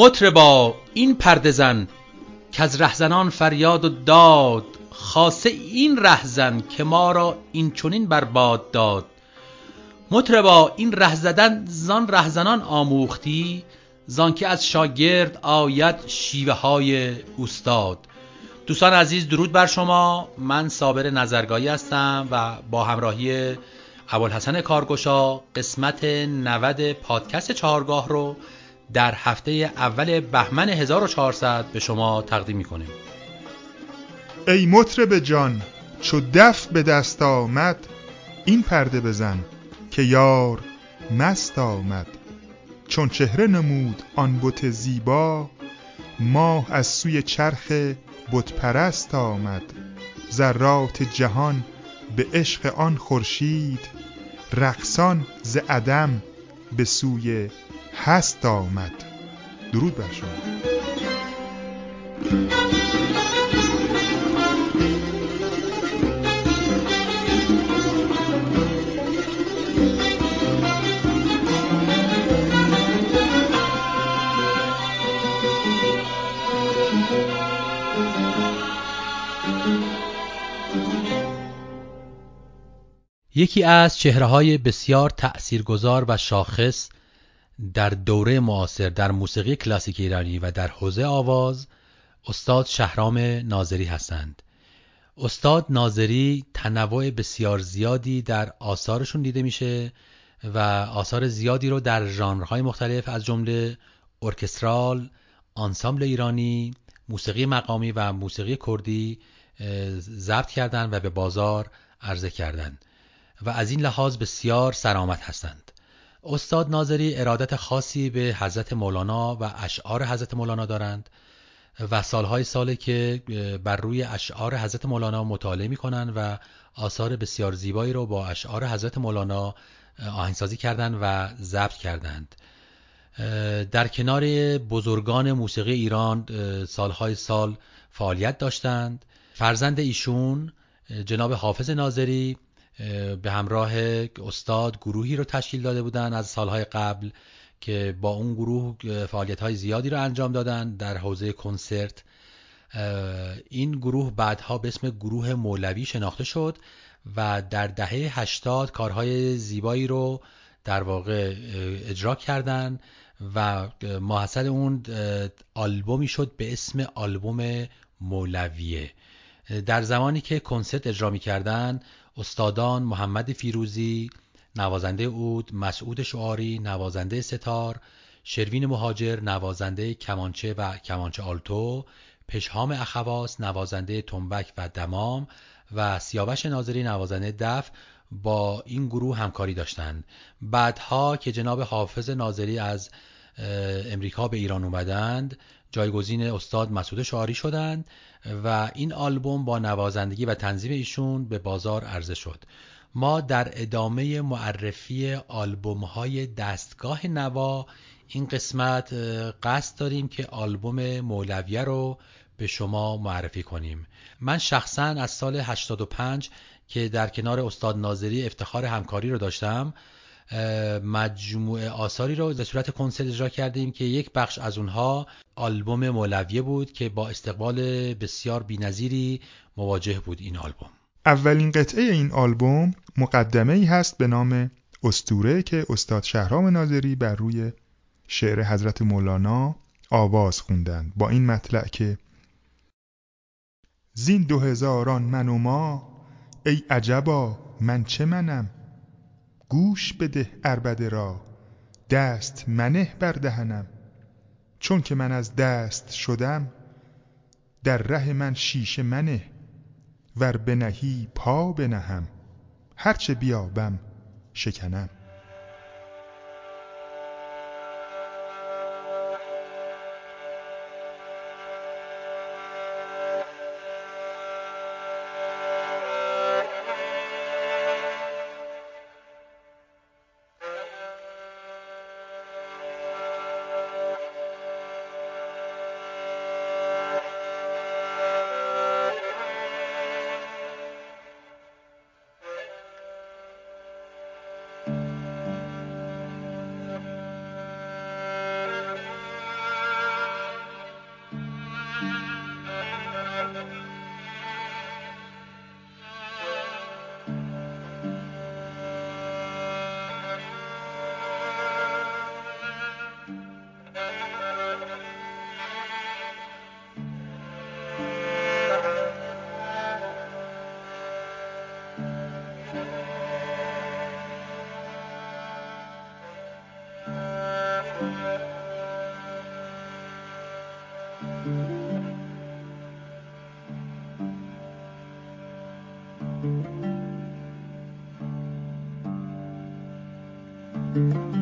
مطربا این پرده زن از رهزنان فریاد و داد خاصه این رهزن که ما را این چنین برباد داد. مطربا این ره زدن زان رهزنان آموختی زان که از شاگرد آید شیوه های استاد. دوستان عزیز درود بر شما. من صابر نظرگاهی هستم و با همراهی ابوالحسن کارگشا قسمت 90 پادکست چهارگاه رو در هفته اول بهمن 1400 به شما تقدیم می‌کنیم. ای مطرب جان چو دف به دست آمد این پرده بزن که یار مست آمد. چون چهره نمود آن بت زیبا ماه از سوی چرخ بت پرست آمد. ذرات جهان به عشق آن خورشید رقصان ز عدم به سوی هست آمد. درود بر شما. یکی از چهره های بسیار تأثیرگذار و شاخص در دوره معاصر در موسیقی کلاسیک ایرانی و در حوزه آواز استاد شهرام ناظری هستند. استاد ناظری تنوع بسیار زیادی در آثارشون دیده میشه و آثار زیادی رو در ژانرهای مختلف از جمله ارکسترال، آنسامبل ایرانی، موسیقی مقامی و موسیقی کردی ضبط کردند و به بازار عرضه کردند و از این لحاظ بسیار سرآمد هستند. استاد ناظری ارادت خاصی به حضرت مولانا و اشعار حضرت مولانا دارند و سالهای ساله که بر روی اشعار حضرت مولانا مطالعه می کنند و آثار بسیار زیبایی رو با اشعار حضرت مولانا آهنگسازی کردند و ضبط کردند. در کنار بزرگان موسیقی ایران سالهای سال فعالیت داشتند. فرزند ایشون جناب حافظ ناظری به همراه استاد گروهی رو تشکیل داده بودند از سالهای قبل که با اون گروه فعالیت های زیادی رو انجام دادن در حوزه کنسرت. این گروه بعدها به اسم گروه مولوی شناخته شد و در دهه 80 کارهای زیبایی رو در واقع اجرا کردند و محصل اون آلبومی شد به اسم آلبوم مولویه. در زمانی که کنسرت اجرا می کردن استادان محمد فیروزی نوازنده اود مسعود شعاری نوازنده ستار شروین مهاجر نوازنده کمانچه و کمانچه آلتو پشهام اخواس نوازنده تنبک و دمام و سیاوش ناظری نوازنده دف با این گروه همکاری داشتند. بعدها که جناب حافظ ناظری از امریکا به ایران اومدند جایگزین استاد مسعود شعاری شدند و این آلبوم با نوازندگی و تنظیم ایشون به بازار عرضه شد. ما در ادامه معرفی آلبوم های دستگاه نوا این قسمت قصد داریم که آلبوم مولویه رو به شما معرفی کنیم. من شخصا از سال 85 که در کنار استاد ناظری افتخار همکاری رو داشتم مجموعه آثاری رو به صورت کنسرت اجرا کردیم که یک بخش از اونها آلبوم مولویه بود که با استقبال بسیار بینظیری مواجه بود این آلبوم. اولین قطعه این آلبوم مقدمه ای هست به نام استوره که استاد شهرام ناظری بر روی شعر حضرت مولانا آواز خوندند. با این مطلع که زین دو هزاران من و ما ای عجبا من چه منم؟ گوش بده اربده را دست منه بر دهنم. چون که من از دست شدم در ره من شیشه منه ور بنهی پا بنهم. هرچه بیابم شکنم. زین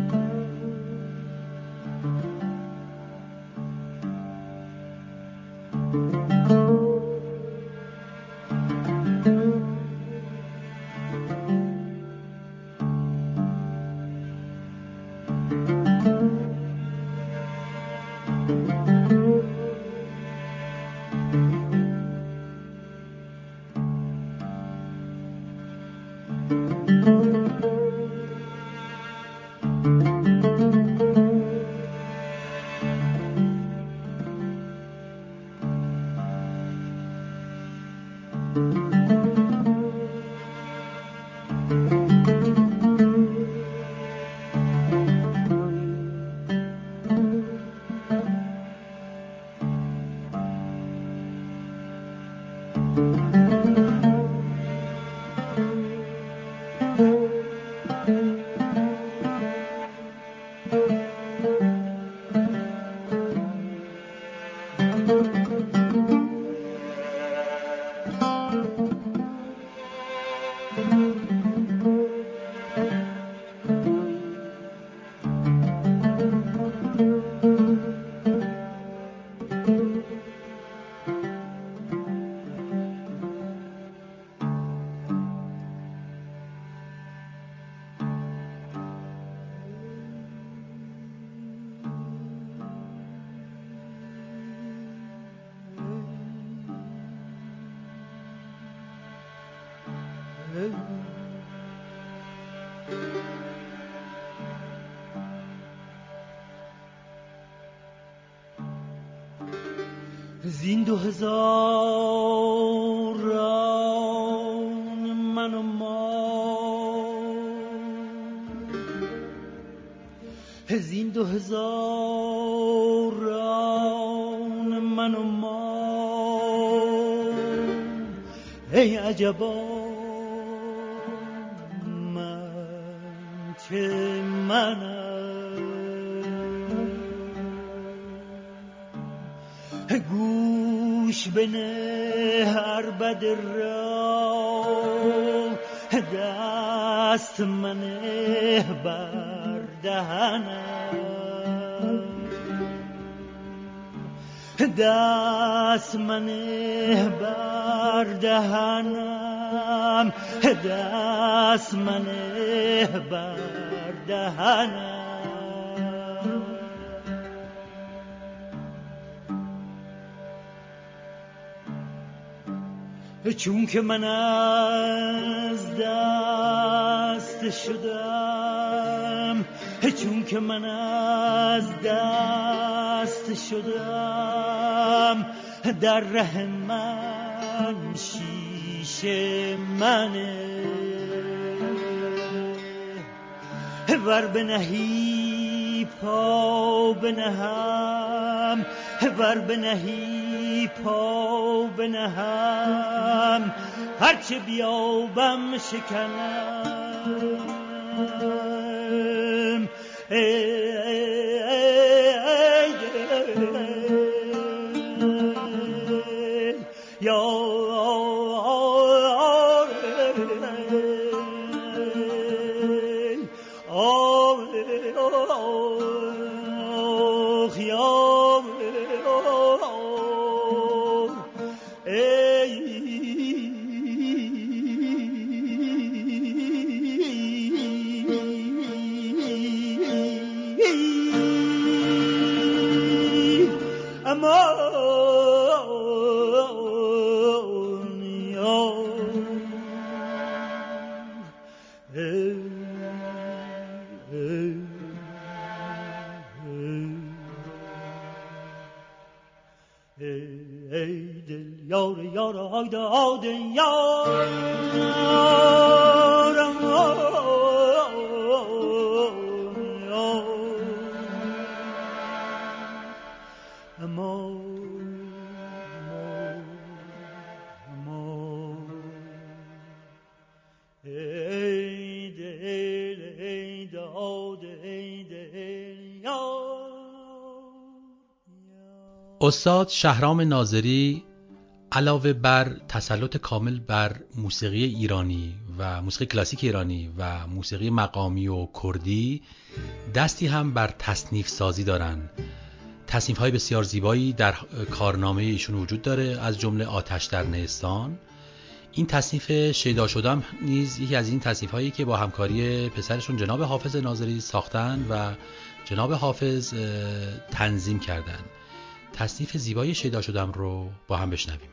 دست منه بر دهنم. دست منه بر دهنم. دست منه بر دهنم. چون که من از دست شدم چون که من از دست شدم در ره من شیشه منه ور بنهی پا بنهم ور بنهی پا بنهم هرچه بیابم شکنم. استاد شهرام ناظری علاوه بر تسلط کامل بر موسیقی ایرانی و موسیقی کلاسیک ایرانی و موسیقی مقامی و کردی دستی هم بر تصنیف سازی دارن. تصنیف های بسیار زیبایی در کارنامه ایشون وجود داره از جمله آتش در نیستان این تصنیف شیدا شدم نیز یکی از این تصنیف هایی که با همکاری پسرشون جناب حافظ ناظری ساختن و جناب حافظ تنظیم کردن. تصنیف زیبای شیدا شدم رو با هم بشنویم.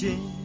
осень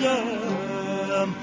شدم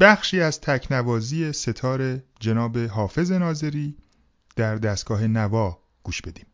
بخشی از تکنوازی ستار جناب حافظ ناظری در دستگاه نوا گوش بدیم.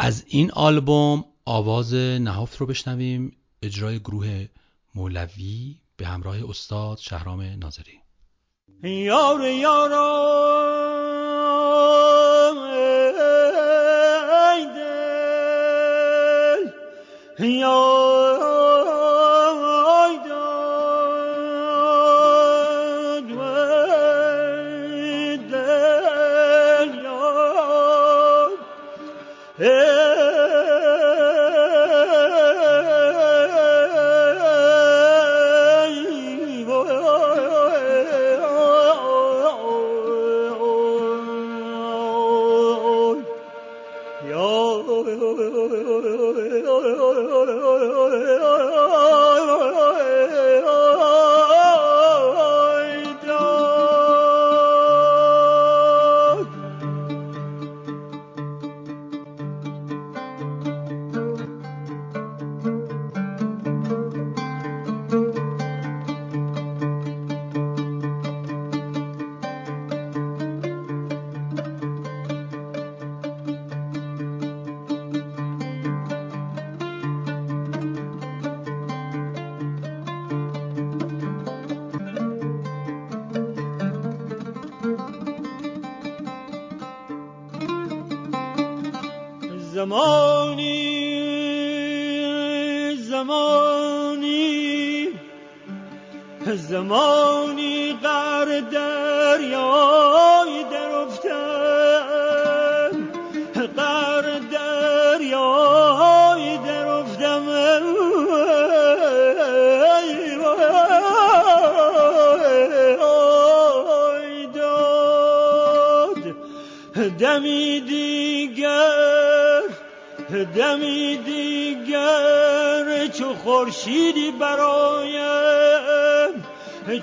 از این آلبوم آواز نهافت رو بشنویم اجرای گروه مولوی به همراه استاد شهرام ناظری. یار یارا یار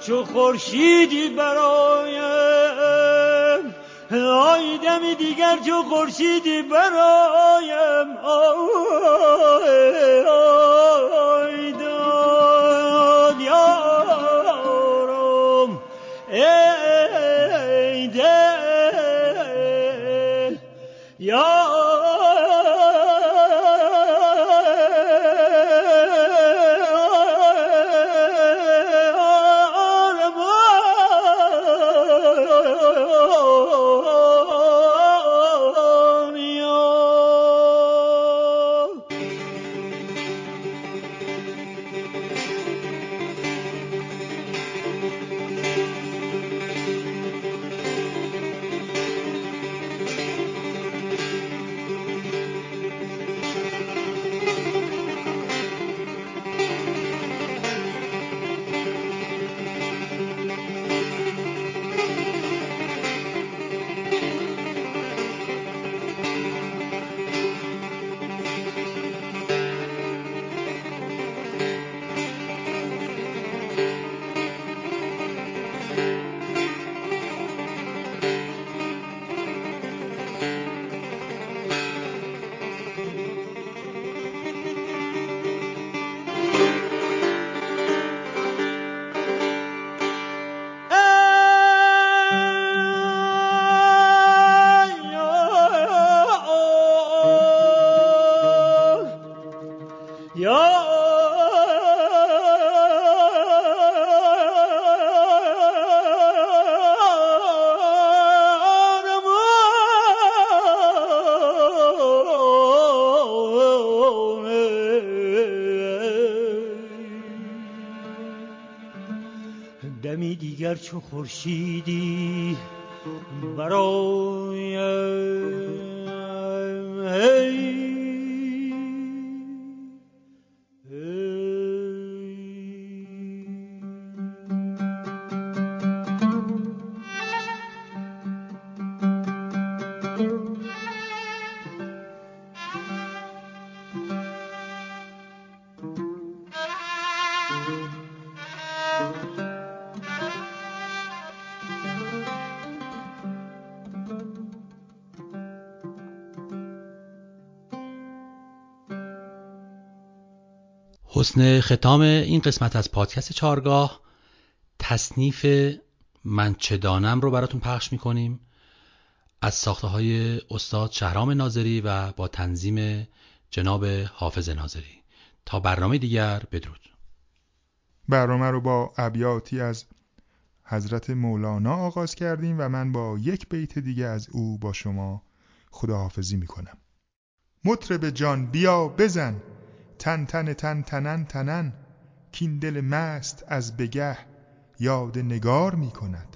چو خورشیدی برایم آی دمی دیگر چو خورشیدی برایم چو خورشیدی برای حسن ختام این قسمت از پادکست چارگاه تصنیف من چه دانم رو براتون پخش می‌کنیم. از ساخته های استاد شهرام ناظری و با تنظیم جناب حافظ ناظری. تا برنامه دیگر بدرود. برنامه رو با ابیاتی از حضرت مولانا آغاز کردیم و من با یک بیت دیگه از او با شما خداحافظی می‌کنم. مطرب جان بیا بزن. تن تن تن تنن تنن کین دل مست از بگه یاد نگار می کند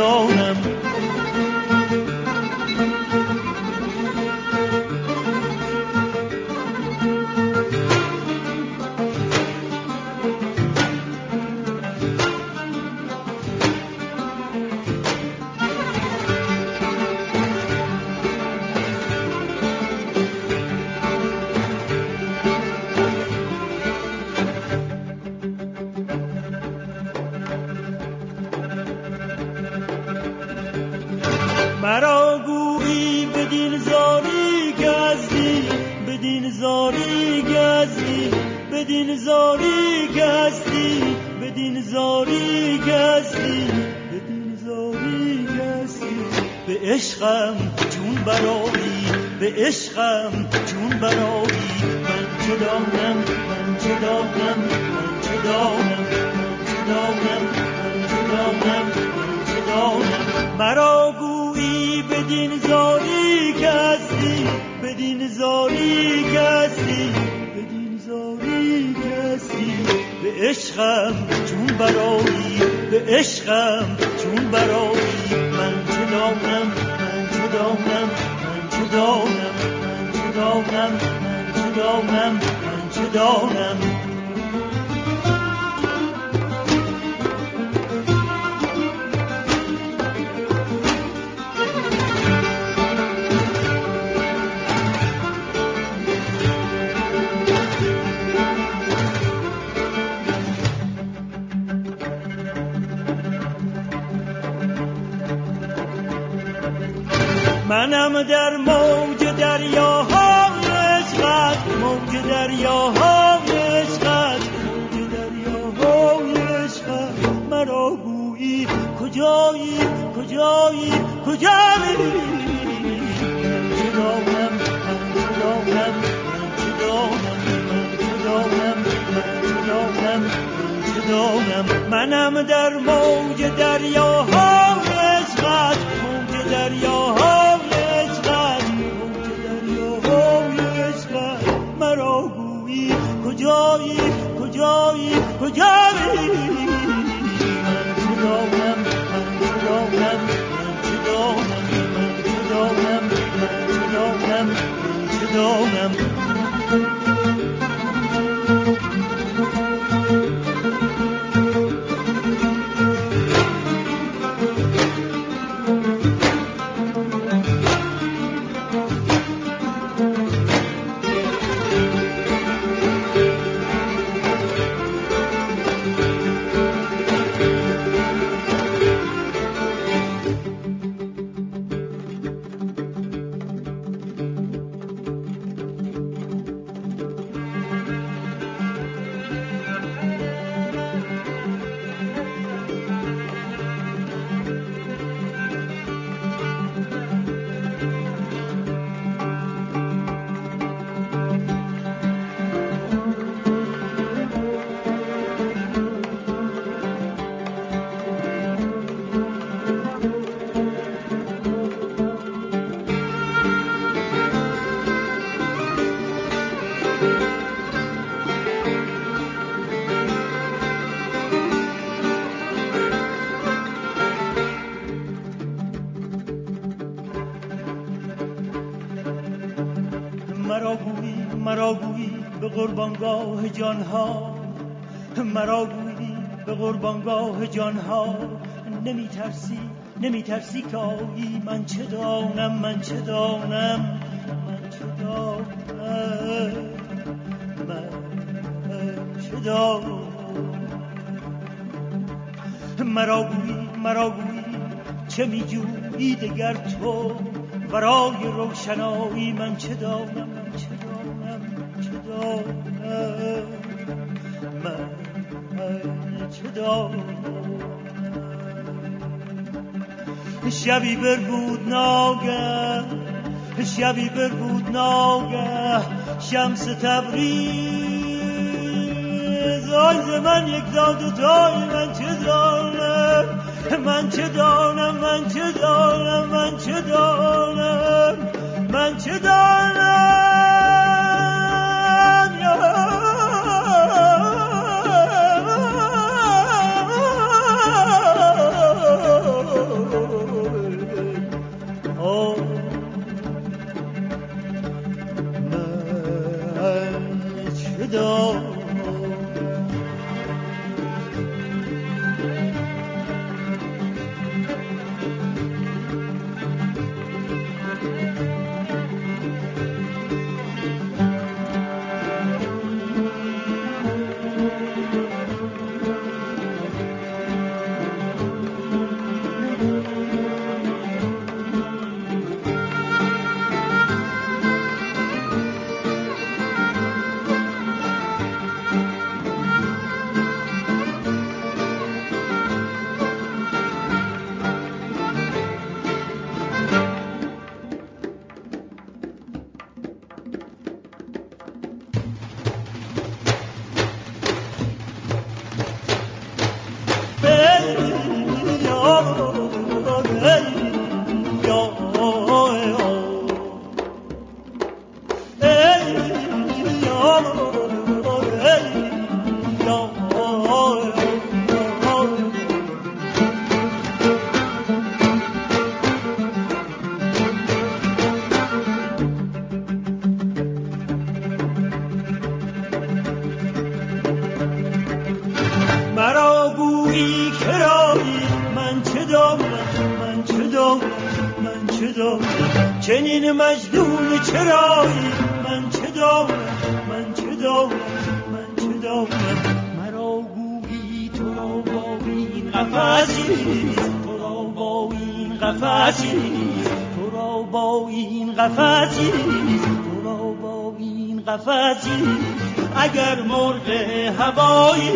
من برایی به عشقم جون برایی من چه دانم دانم من چه دانم من چه دانم من چه دانم من چه دانم. منم در موج دریاهای عشقت موج دریاهای عشقت موج دریاهای عشقت. مرا گویی کجایی کجایی کجایی من من من من دانم منم در موج دریاهای قربانگاه جانها مرا گویی به قربانگاه جانها. نمی ترسی نمی ترسی که آیی من چه دانم من چه دانم من چه دانم من چه دانم. مرا گویی مرا گویی چه می جویی دگر تو؟ برای روشنایی من چه دانم؟ دانم شبی بر بود ناگه شبی بر بود ناگه. شمس تبریز. آی من یک داد و تای من چه دانم؟ من چه دانم؟ من چه دانم؟ من چه دانم؟ من چه دانم؟ قفس چیست من